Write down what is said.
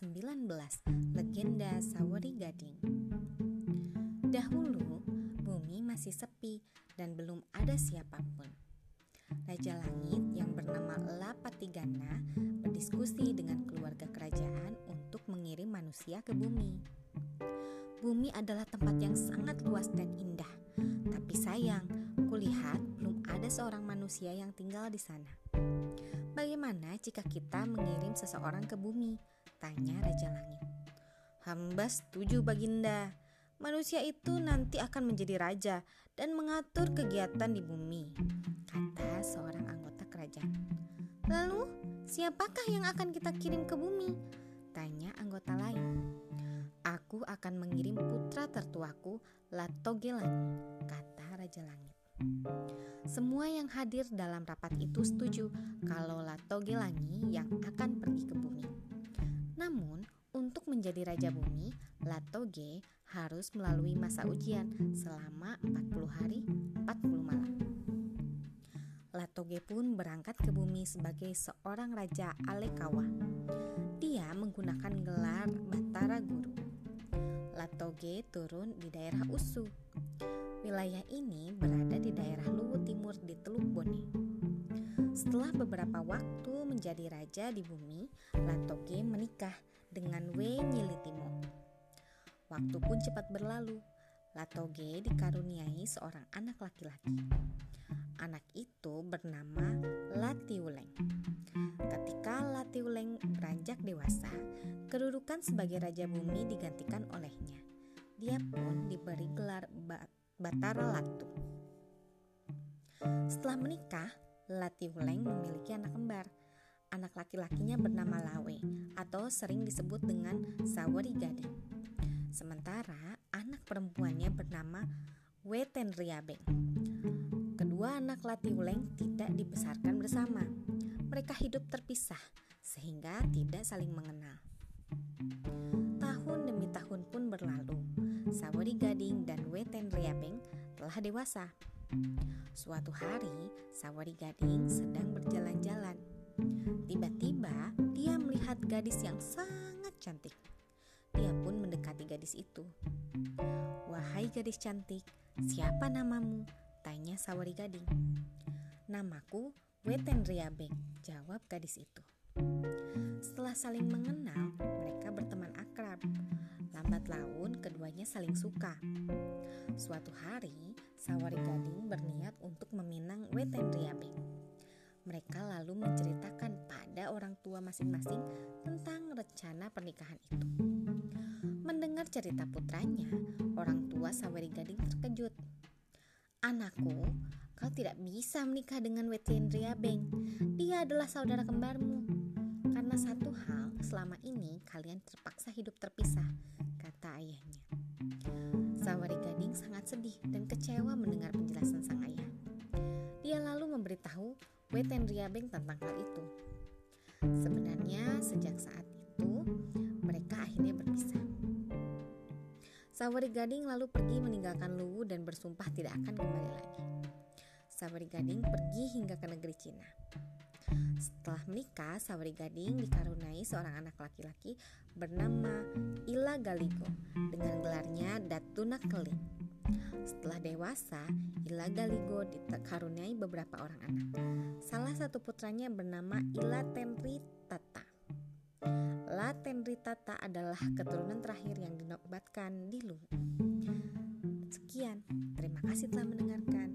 19. legenda Sawari Gading. Dahulu, bumi masih sepi dan belum ada siapa pun. Raja Langit yang bernama Lapatigana berdiskusi dengan keluarga kerajaan untuk mengirim manusia ke bumi. Bumi adalah tempat yang sangat luas dan indah, tapi sayang, kulihat belum ada seorang manusia yang tinggal di sana. Bagaimana jika kita mengirim seseorang ke bumi Tanya Raja Langit. Hamba setuju Baginda. Manusia itu nanti akan menjadi raja dan mengatur kegiatan di bumi kata seorang anggota kerajaan. Lalu, siapakah yang akan kita kirim ke bumi? Tanya anggota lain. Aku akan mengirim putra tertuaku, Latogelangi, kata Raja Langit. Semua yang hadir dalam rapat itu setuju kalau Latogelangi yang akan pergi ke bumi. Namun, untuk menjadi Raja Bumi, Latoge harus melalui masa ujian selama 40 hari, 40 malam. Latoge pun berangkat ke bumi sebagai seorang raja Alekawa. Dia menggunakan gelar Batara Guru. Latoge turun di daerah Usu. Wilayah ini berada di daerah Luwu Timur di Teluk Bone. Setelah beberapa waktu menjadi raja di bumi, Latoge menikah dengan We Nyilitimo. Waktu pun cepat berlalu. Latoge dikaruniai seorang anak laki-laki. Anak itu bernama Latiuleng. Ketika Latiuleng beranjak dewasa, kedudukan sebagai Raja Bumi digantikan olehnya. Dia pun diberi gelar Batara Latu. Setelah menikah, Latiuleng memiliki anak kembar. Anak laki-lakinya bernama Lawe atau sering disebut dengan Sawari Gading. Sementara anak perempuannya bernama Wetenriabeng. Kedua anak Latiuleng tidak dibesarkan bersama. Mereka hidup terpisah sehingga tidak saling mengenal. Tahun demi tahun pun berlalu. Sawari Gading dan Weten Riabeng telah dewasa. Suatu hari, Sawari Gading sedang berjalan-jalan. Tiba-tiba, dia melihat gadis yang sangat cantik. Dia pun mendekati gadis itu. "Wahai gadis cantik, siapa namamu?" Tanya Sawari Gading. Namaku Weten Riabeng, jawab gadis itu. Setelah saling mengenal, mereka berteman akrab. Lambat laun, keduanya saling suka. Suatu hari, Sawari Gading berniat untuk meminang Weten Riabeng. Mereka lalu menceritakan pada orang tua masing-masing tentang rencana pernikahan itu. Mendengar cerita putranya, orang tua Sawari Gading terkejut. Anakku, kau tidak bisa menikah dengan Wetien Riabeng. Dia adalah saudara kembarmu. Karena satu hal, selama ini kalian terpaksa hidup terpisah, kata ayahnya. Sedih dan kecewa mendengar penjelasan sang ayah. Dia lalu memberitahu Weten Riabeng tentang hal itu. Sebenarnya sejak saat itu mereka akhirnya berpisah. Sawari Gading lalu pergi meninggalkan Luwu dan bersumpah tidak akan kembali lagi. Sawari Gading pergi hingga ke negeri Cina. Setelah menikah, Sawari Gading dikaruniai seorang anak laki-laki bernama Ila Galigo dengan gelarnya Datuna Keling. Setelah dewasa, Ila Galigo dikaruniai beberapa orang anak. Salah satu putranya bernama Ila Tenri Tata. La Tenritata adalah keturunan terakhir yang dinobatkan di Lu. Sekian, terima kasih telah mendengarkan.